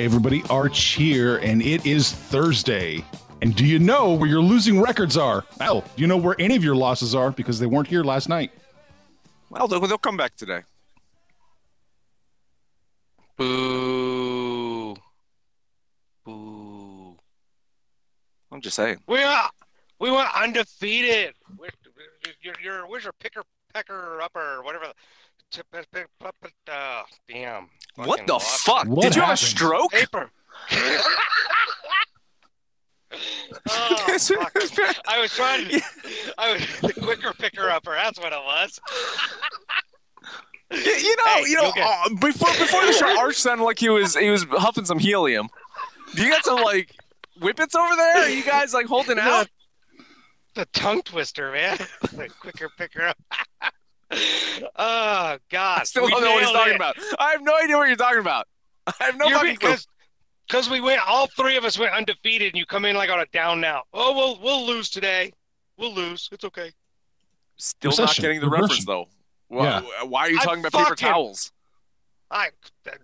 Hey, everybody, Arch here, and it is Thursday. And do you know where your losing records are? Well, do you know where any of your losses are because they weren't here last night? Well, they'll, they'll come back today. Boo. Boo. I'm just saying. We are, we went undefeated. We're, you're, you're, where's your picker, pecker, upper, whatever? Uh, damn. What the lost. fuck? What Did you have a stroke? Paper. oh, fuck. I was trying to. I was the quicker picker upper. That's what it was. You, you know, Hey, you know. you'll uh, before before the show, Arch sounded like he was he was huffing some helium. Do you got some like whippets over there? Are you guys like holding out? The tongue twister, man. the quicker picker up. Oh God. I still we don't know what he's talking it. about. I have no idea what you're talking about. I have no You're fucking clue. because because we went all three of us went undefeated and you come in like on a down now. Oh we'll we'll lose today. We'll lose. It's okay. Still not getting the Regression. reference though. Why, why are you I talking about paper fucking- towels? I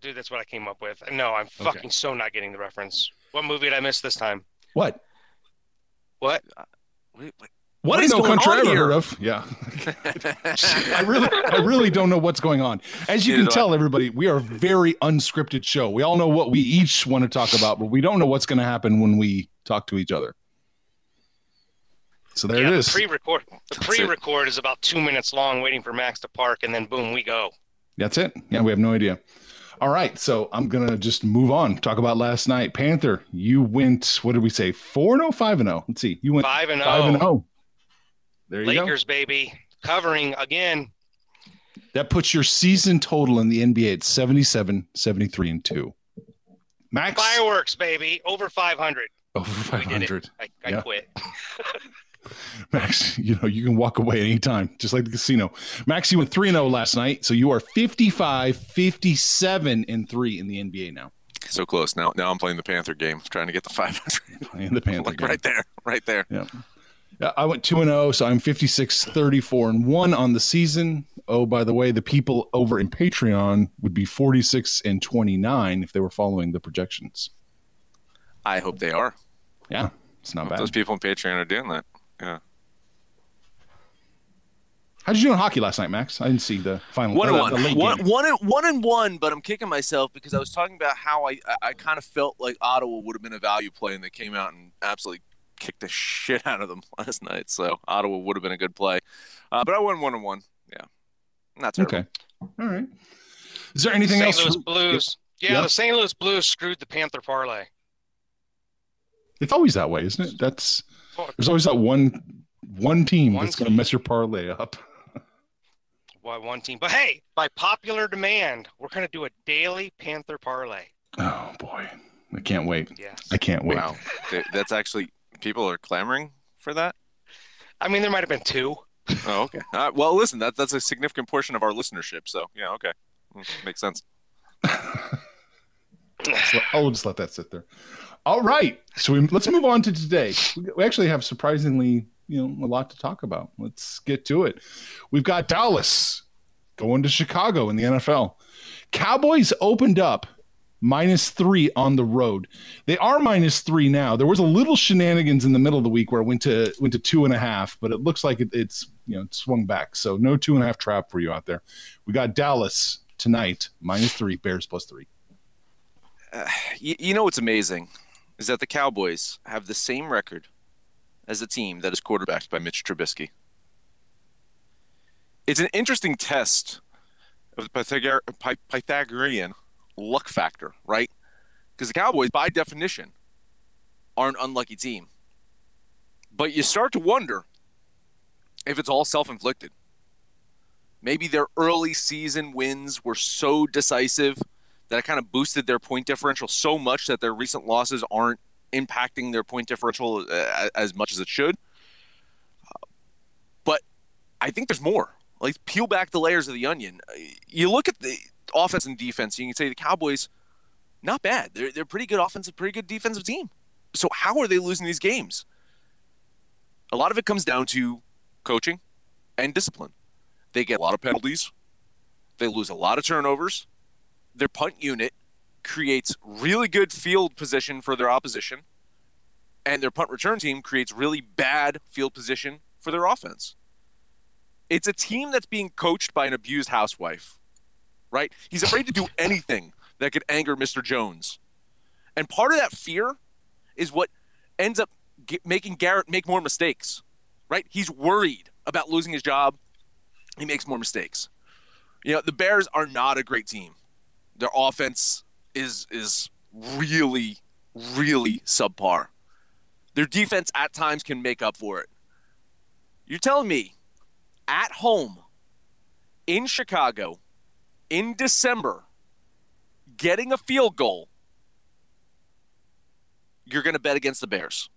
dude, that's what I came up with. No, I'm fucking so not getting the reference. What movie did I miss this time? What? What? Uh, wait, wait. What is no going country I on ever here? heard of? Yeah. I really, I really don't know what's going on. As you Neither can do tell, everybody, we are a very unscripted show. We all know what we each want to talk about, but we don't know what's going to happen when we talk to each other. So there yeah, it the pre-record. The pre-record is about two minutes long, waiting for Max to park, and then boom, we go. That's it. Yeah, we have no idea. All right, so I'm gonna just move on. Talk about last night. Panther, you went. What did we say? Four and 0, 5 and zero. Let's see. You went Five and oh. five and oh, zero. There you go. Lakers baby, covering again. That puts your season total in the NBA at 77, 73, and 2. Max Fireworks baby, over 500. over We did it. 500. I, I Yeah. quit. Max, you know, you can walk away anytime, just like the casino. Max, you went 3 0 last night. So you are 55, 57, and 3 in the NBA now. So close. Now now I'm playing the Panther game, trying to get the 500. Playing the Panther like game. right there, right there. Yeah. I went 2 and 0, so I'm 56, 34 and 1 on the season. Oh, by the way, the people over in Patreon would be 46 and 29 if they were following the projections. I hope they are. Yeah, it's not bad. those people on Patreon are doing that. Yeah. How did you do in hockey last night, Max? I didn't see the final. One and uh, one. One, one and one and one, but I'm kicking myself because I was talking about how I, I, I kind of felt like Ottawa would have been a value play, and they came out and absolutely kicked the shit out of them last night. So Ottawa would have been a good play, uh, but I won one and one. Yeah, not terrible. Okay. All right. Is there anything St. else? Louis Blues. Yeah, Yep. the St. Louis Blues screwed the Panther parlay. It's always that way, isn't it? That's there's always that one one team One that's going to mess your parlay up. Why one team? But hey, by popular demand, we're gonna do a daily Panther parlay. Oh boy, I can't wait. Yes. I can't wait. Wow, that's actually people are clamoring for that. I mean, there might have been two. Oh, okay. Uh, well, listen, that that's a significant portion of our listenership. So yeah, okay, Mm, makes sense. So I'll just let that sit there. All right, so we, let's move on to today. We- We actually have surprisingly, you know, a lot to talk about. Let's get to it. We've got Dallas going to Chicago in the NFL. Cowboys opened up minus three on the road. They are minus three now. There was a little shenanigans in the middle of the week where it went to went to two and a half, but it looks like it, it's you know swung back. So no two and a half trap for you out there. We got Dallas tonight minus three, Bears plus three. You, you know what's amazing is that the Cowboys have the same record as a team that is quarterbacked by Mitch Trubisky. It's an interesting test of the Pythagor- Py- Pythagorean luck factor, right? Because the Cowboys, by definition, are an unlucky team. But you start to wonder if it's all self inflicted. Maybe their early season wins were so decisive that it kind of boosted their point differential so much that their recent losses aren't impacting their point differential uh, as much as it should. But I think there's more. Like peel back the layers of the onion. You look at the offense and defense, you can say the Cowboys, not bad. They're they're pretty good offensive, pretty good defensive team. So how are they losing these games? A lot of it comes down to coaching and discipline. They get a lot of penalties. They lose a lot of turnovers their punt unit creates really good field position for their opposition, and their punt return team creates really bad field position for their offense. It's a team that's being coached by an abused housewife, right? He's afraid to do anything that could anger Mr. Jones. And part of that fear is what ends up ge- making Garrett make more mistakes, right? He's worried about losing his job. He makes more mistakes. You know, the Bears are not a great team their offense is is really really subpar. Their defense at times can make up for it. You're telling me at home in Chicago in December getting a field goal you're going to bet against the Bears.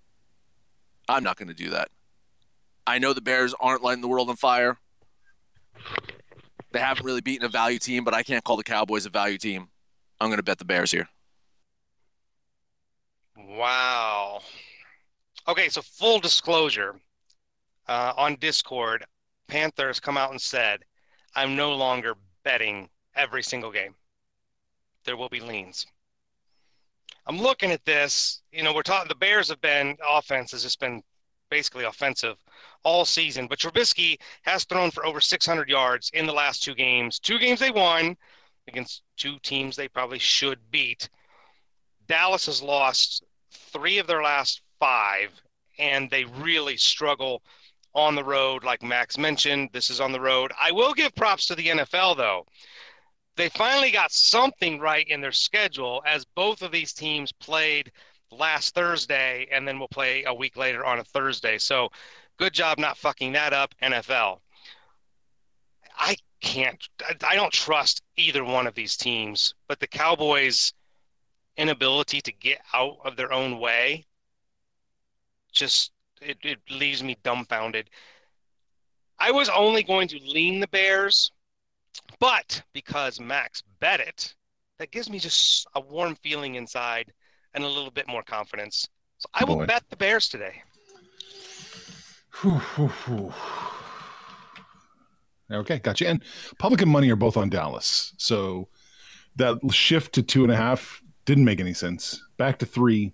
I'm not going to do that. I know the Bears aren't lighting the world on fire. They haven't really beaten a value team, but I can't call the Cowboys a value team. I'm going to bet the Bears here. Wow. Okay, so full disclosure, uh, on Discord, Panthers come out and said, I'm no longer betting every single game. There will be leans. I'm looking at this, you know, we're talking the Bears have been offense has just been basically offensive all season, but Trubisky has thrown for over 600 yards in the last two games. Two games they won against two teams they probably should beat. Dallas has lost three of their last five, and they really struggle on the road. Like Max mentioned, this is on the road. I will give props to the NFL, though. They finally got something right in their schedule as both of these teams played last Thursday and then we'll play a week later on a Thursday. So good job not fucking that up, NFL. I can't, I don't trust either one of these teams, but the Cowboys' inability to get out of their own way just it, it leaves me dumbfounded. I was only going to lean the Bears, but because Max bet it, that gives me just a warm feeling inside and a little bit more confidence. So I will Boy. bet the Bears today. Okay, gotcha. And public and money are both on Dallas. So that shift to two and a half didn't make any sense. Back to three,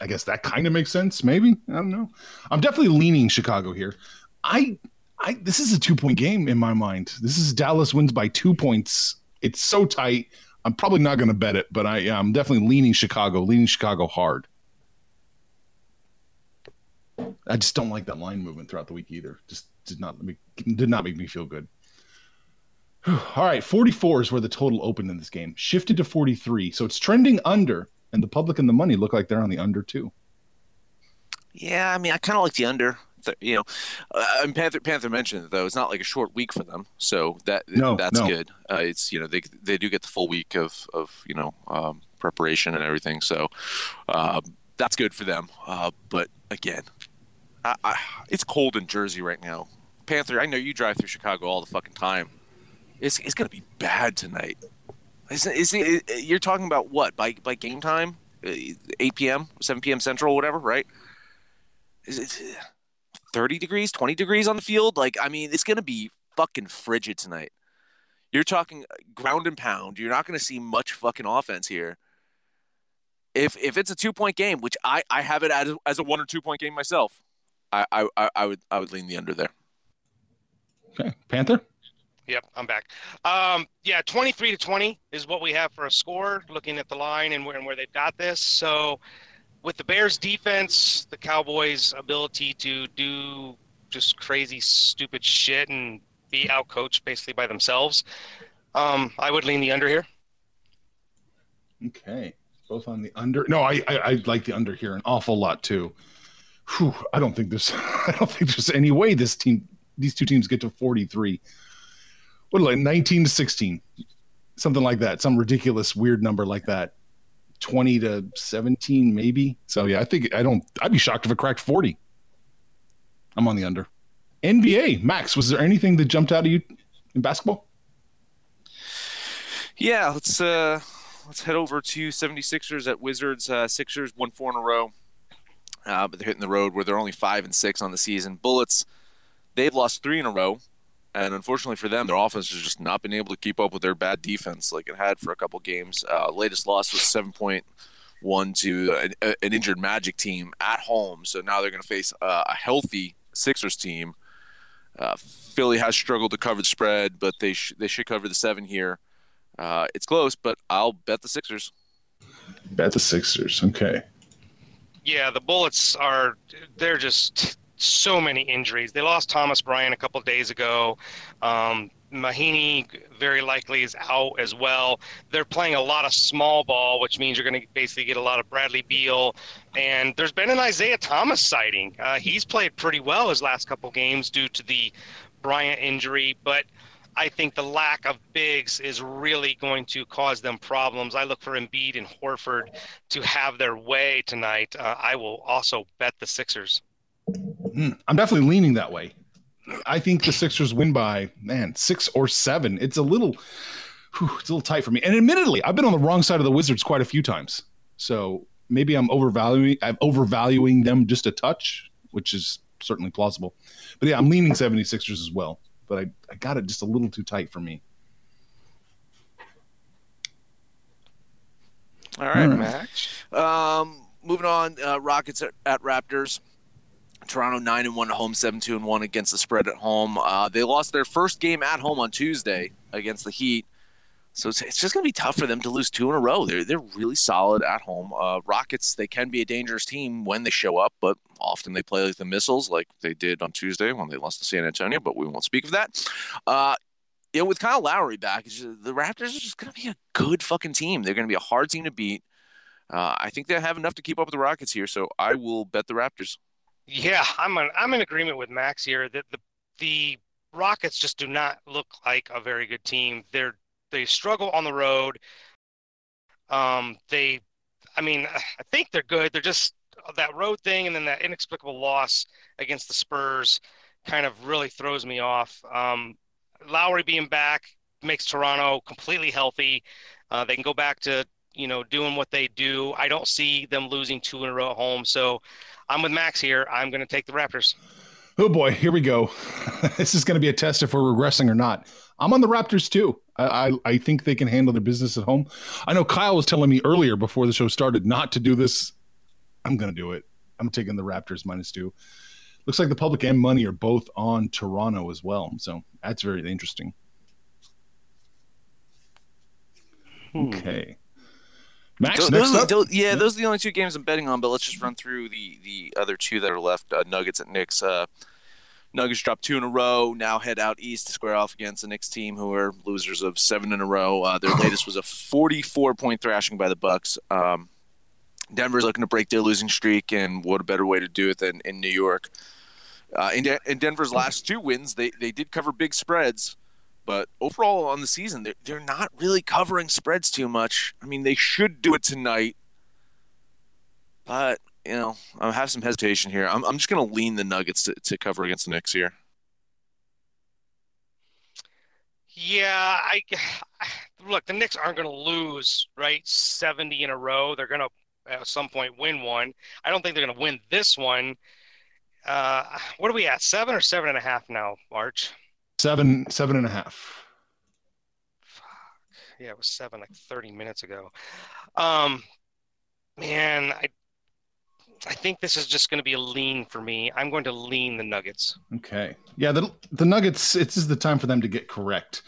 I guess that kind of makes sense. Maybe I don't know. I'm definitely leaning Chicago here. I, I this is a two point game in my mind. This is Dallas wins by two points. It's so tight. I'm probably not going to bet it, but I yeah, I'm definitely leaning Chicago, leaning Chicago hard. I just don't like that line movement throughout the week either. Just did not make did not make me feel good. All right, 44 is where the total opened in this game. Shifted to 43, so it's trending under, and the public and the money look like they're on the under too. Yeah, I mean, I kind of like the under. Th- You know, uh, and Panther Panther mentioned it, though it's not like a short week for them, so that No, that's no. good. Uh, it's you know they they do get the full week of of you know um, preparation and everything, so um, that's good for them. Uh, but again, I, I, it's cold in Jersey right now. Panther, I know you drive through Chicago all the fucking time. It's it's gonna be bad tonight. Is, is it, you're talking about what by by game time, uh, 8 p.m., 7 p.m. Central, whatever, right? Is it 30 degrees, 20 degrees on the field? Like, I mean, it's gonna be fucking frigid tonight. You're talking ground and pound. You're not gonna see much fucking offense here. If if it's a two point game, which I I have it as, as a one or two point game myself, I I I would I would lean the under there. Okay, Panther. Yep, I'm back. Um, yeah, 23 to 20 is what we have for a score. Looking at the line and where and where they've got this, so with the Bears' defense, the Cowboys' ability to do just crazy, stupid shit and be outcoached basically by themselves, um, I would lean the under here. Okay, both on the under. No, I, I I like the under here an awful lot too. Whew, I don't think there's I don't think there's any way this team these two teams get to 43 what like 19 to 16 something like that some ridiculous weird number like that 20 to 17 maybe. So yeah i think i don't i'd be shocked if it cracked 40 i'm on the under. Nba max was there anything that jumped out at you in basketball? Yeah, let's uh let's head over to 76ers at Wizards. Uh, Sixers won four in a row, uh, but they're hitting the road where they're only five and six on the season. Bullets, they've lost three in a row, and unfortunately for them, their offense has just not been able to keep up with their bad defense like it had for a couple games. Uh, latest loss was seven point one to an, an injured Magic team at home, so now they're going to face uh, a healthy Sixers team. Uh, Philly has struggled to cover the spread, but they sh- they should cover the seven here. Uh, it's close, but I'll bet the Sixers. bet the sixers okay Yeah, the Bullets are they're just so many injuries. They lost Thomas Bryant a couple days ago. Um, Mahinmi very likely is out as well. They're playing a lot of small ball, which means you're going to basically get a lot of Bradley Beal. And there's been an Isaiah Thomas sighting. Uh, he's played pretty well his last couple games due to the Bryant injury, but I think the lack of bigs is really going to cause them problems. I look for Embiid and Horford to have their way tonight. Uh, I will also bet the Sixers. Mm, i'm definitely leaning that way. I think the sixers win by man six or seven. It's a little whew, it's a little tight for me. And admittedly i've been on the wrong side of the wizards quite a few times. So maybe i'm overvaluing i'm overvaluing them just a touch which is certainly plausible. But yeah i'm leaning 76ers as well. But i, I got it just a little too tight for me. All right, All right. Max. Um, moving on, uh, Rockets at, at Raptors. Toronto nine and one at home, seven two and one against the spread at home. Uh, they lost their first game at home on Tuesday against the Heat, so it's, it's just going to be tough for them to lose two in a row. They're they're really solid at home. Uh, Rockets they can be a dangerous team when they show up, but often they play like the missiles, like they did on Tuesday when they lost to San Antonio. But we won't speak of that. Uh, you know, with Kyle Lowry back, just, the Raptors are just going to be a good fucking team. They're going to be a hard team to beat. Uh, I think they have enough to keep up with the Rockets here, so I will bet the Raptors. Yeah, I'm I'm in agreement with Max here that the the Rockets just do not look like a very good team. They're they struggle on the road. Um, they, I mean, I think they're good. They're just that road thing, and then that inexplicable loss against the Spurs kind of really throws me off. Um, Lowry being back makes Toronto completely healthy. Uh, they can go back to you know doing what they do. I don't see them losing two in a row at home. So I'm with Max here. I'm going to take the Raptors. Oh boy, here we go. this is going to be a test if we're regressing or not. I'm on the Raptors too. I, I, I think they can handle their business at home. I know Kyle was telling me earlier before the show started not to do this. I'm going to do it. I'm taking the Raptors minus two. Looks like the public and money are both on Toronto as well. So that's very interesting. Hmm. Okay. Max, Those- next those- up. those- yeah, those are the only two games I'm betting on. But let's just run through the the other two that are left. Uh, Nuggets at Knicks. Uh, Nuggets dropped two in a row. Now head out east to square off against the Knicks team, who are losers of seven in a row. Uh, their latest was a 44 point thrashing by the Bucks. Um, Denver's looking to break their losing streak, and what a better way to do it than in New York. Uh, in, De- in Denver's last two wins, they, they did cover big spreads, but overall on the season, they're, they're not really covering spreads too much. I mean, they should do it tonight, but, you know, I have some hesitation here. I'm, I'm just going to lean the Nuggets to, to cover against the Knicks here. Yeah, I look. The Knicks aren't going to lose, right? Seventy in a row. They're going to at some point win one. I don't think they're going to win this one. Uh, what are we at? Seven or seven and a half now, March? Seven, seven and a half. Fuck. Yeah, it was seven like 30 minutes ago. Um, man, I I think this is just going to be a lean for me. I'm going to lean the Nuggets. Okay. Yeah, the the Nuggets. It's is the time for them to get correct.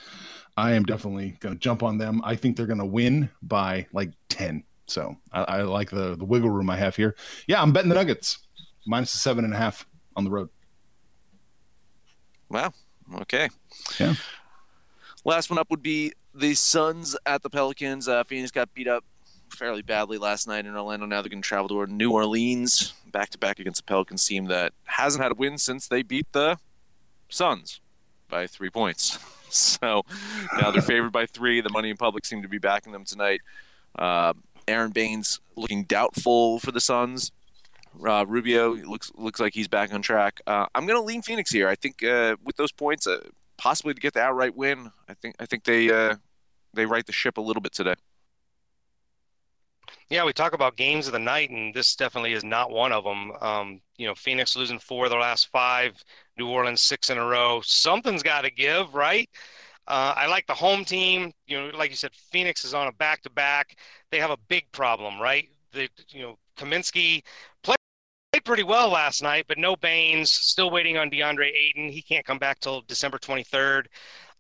I am definitely going to jump on them. I think they're going to win by like ten. So I, I, like the the wiggle room I have here. Yeah, I'm betting the Nuggets minus the seven and a half on the road. Wow. Okay. Yeah. Last one up would be the Suns at the Pelicans. Uh, Phoenix got beat up fairly badly last night in Orlando. Now they're going to travel to New Orleans back to back against the Pelicans team that hasn't had a win since they beat the Suns by three points. So now they're favored by three. The money in public seem to be backing them tonight. Uh, Aron Baynes looking doubtful for the Suns. Uh, Rubio looks looks like he's back on track. Uh, I'm going to lean Phoenix here. I think uh, with those points, uh, possibly to get the outright win. I think I think they uh, they right the ship a little bit today. Yeah, we talk about games of the night, and this definitely is not one of them. Um, you know, Phoenix losing four of their last five, New Orleans six in a row. Something's got to give, right? Uh, I like the home team. You know, like you said, Phoenix is on a back-to-back. They have a big problem, right? The you know Kaminsky played pretty well last night, but no Baynes. Still waiting on DeAndre Ayton. He can't come back till December 23rd.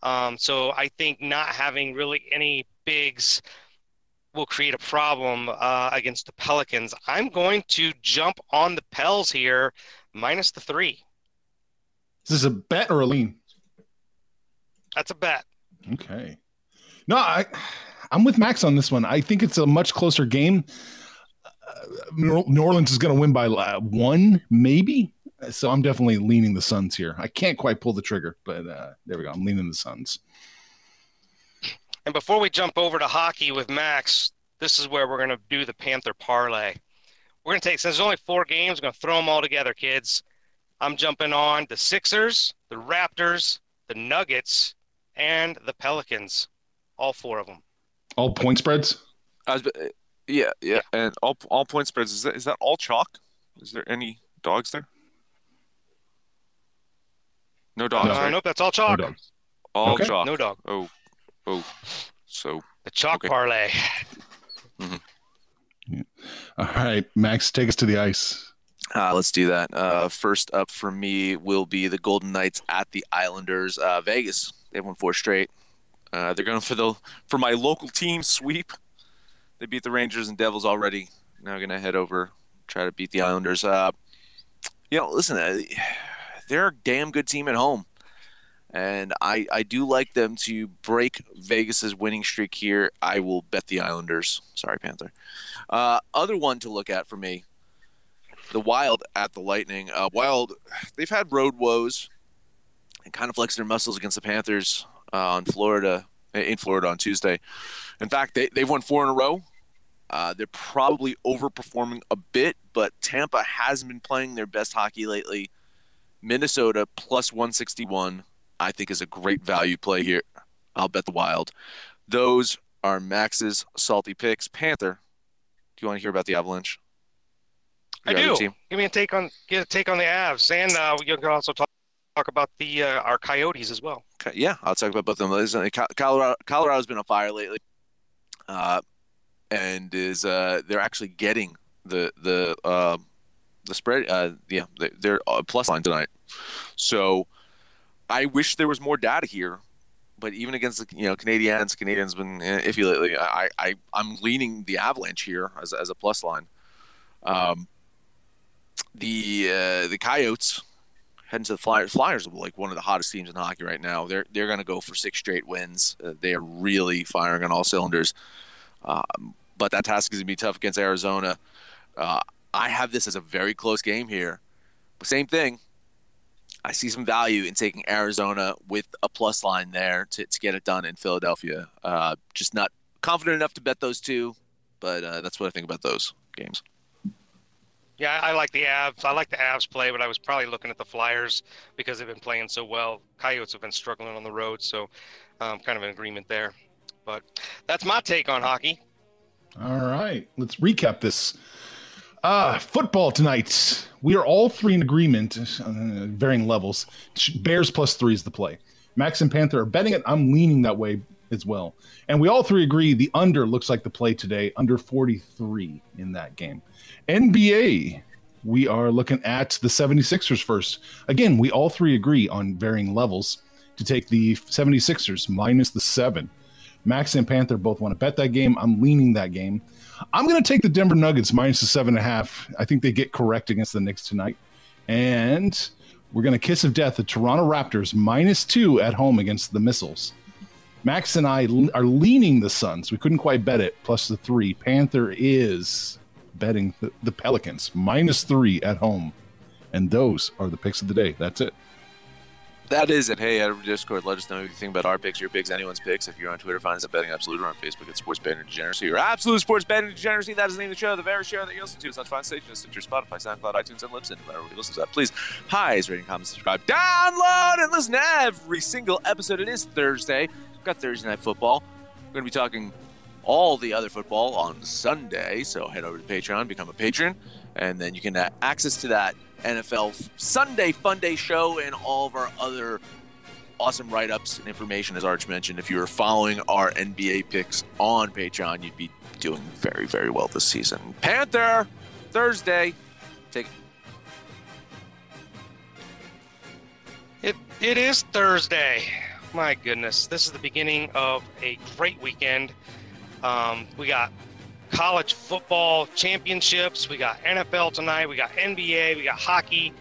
Um, so I think not having really any bigs will create a problem uh, against the Pelicans. I'm going to jump on the Pels here, minus the three. Is this a bet or a lean? That's a bet. Okay. No, I, I'm with Max on this one. I think it's a much closer game. Uh, New Orleans is going to win by uh, one, maybe. So I'm definitely leaning the Suns here. I can't quite pull the trigger, but uh, there we go. I'm leaning the Suns. And before we jump over to hockey with Max, this is where we're going to do the Panther parlay. We're going to take, since there's only four games, we're going to throw them all together, kids. I'm jumping on the Sixers, the Raptors, the Nuggets, and the Pelicans. All four of them. All point spreads? Was, yeah, yeah, and all all point spreads. Is that is that all chalk? Is there any dogs there? No dogs. No, right? nope, that's all chalk. No all Okay. chalk. No dog. Oh, oh. So The chalk Okay. parlay. All right, Max, take us to the ice. Uh, let's do that. Uh, first up for me will be the Golden Knights at the Islanders. Uh, Vegas. They've won four straight. Uh, they're going for the for my local team sweep. They beat the Rangers and Devils already. Now going to head over try to beat the Islanders. Uh, you know, listen, uh, they're a damn good team at home, and I I do like them to break Vegas's winning streak here. I will bet the Islanders. Sorry, Panther. Uh, other one to look at for me the Wild at the Lightning. Uh, Wild, they've had road woes and kind of flexed their muscles against the Panthers uh, on Florida in Florida on Tuesday. In fact, they they've won four in a row. Uh, they're probably overperforming a bit, but Tampa hasn't been playing their best hockey lately. Minnesota plus 161, I think, is a great value play here. I'll bet the Wild. Those are Max's salty picks. Panther, do you want to hear about the Avalanche? I Your other do. team? Give me a take on get a take on the Avs, and uh, we can also talk talk about the uh, our Coyotes as well. Okay, Yeah, I'll talk about both of them. Colorado, Colorado's been on fire lately, uh, and is uh, they're actually getting the the uh, the spread. Uh, yeah, they- they're uh, plus line tonight. So I wish there was more data here, but even against the you know Canadiens, Canadiens been eh, iffy lately. I I I'm leaning the Avalanche here as as a plus line. Um, the uh, the Coyotes heading to the Flyers. Flyers are like one of the hottest teams in hockey right now. They're they're going to go for six straight wins. Uh, they are really firing on all cylinders. Um, but that task is going to be tough against Arizona. Uh, I have this as a very close game here. But same thing. I see some value in taking Arizona with a plus line there to, to get it done in Philadelphia. Uh, just not confident enough to bet those two, but uh, that's what I think about those games. Yeah, I like the Avs. I like the Avs play, but I was probably looking at the Flyers because they've been playing so well. Coyotes have been struggling on the road, so um, kind of an agreement there. But that's my take on hockey. All right, let's recap this. Uh, football tonight. We are all three in agreement, uh, varying levels. Bears plus three is the play. Max and Panther are betting it. I'm leaning that way as well. And we all three agree the under looks like the play today, under 43 in that game. NBA, we are looking at the 76ers first. Again, we all three agree on varying levels to take the 76ers minus the seven. Max and Panther both want to bet that game. I'm leaning that game. I'm going to take the Denver Nuggets minus the seven and a half. I think they get correct against the Knicks tonight. And we're going to kiss of death the Toronto Raptors minus two at home against the Missiles. Max and I are leaning the Suns. We couldn't quite bet it. Plus the three. Panther is betting the, the Pelicans minus three at home. And those are the picks of the day. That's it. That is it. Hey, at Discord, let us know think about our picks, your picks, anyone's picks. If you're on Twitter, find us at Betting Absolute or on Facebook at Sports Betting Degeneracy or Absolute Sports Betting Degeneracy. That is the name of the show, the very show that you listen to. It's on fine stations, Stitcher, Spotify, SoundCloud, iTunes, and Libsyn. No matter where you listen to that, please highs, rating, comment, subscribe, download, and listen to every single episode. It is Thursday. We've got Thursday Night Football. We're going to be talking all the other football on Sunday. So head over to Patreon, become a patron, and then you can have access to that NFL Sunday Fun Day show and all of our other awesome write ups and information, as Arch mentioned. If you were following our NBA picks on Patreon, you'd be doing very, very well this season. Panther, Thursday. Take. It it is Thursday. My goodness, this is the beginning of a great weekend. Um, we got college football championships. We got NFL tonight. We got NBA. We got hockey.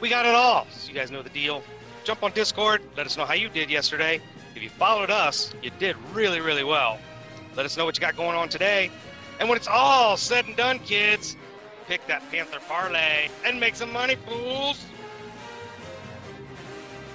We got it all. So you guys know the deal. Jump on Discord. Let us know how you did yesterday. If you followed us, you did really, really well. Let us know what you got going on today. And when it's all said and done, kids, pick that Panther parlay and make some money, fools.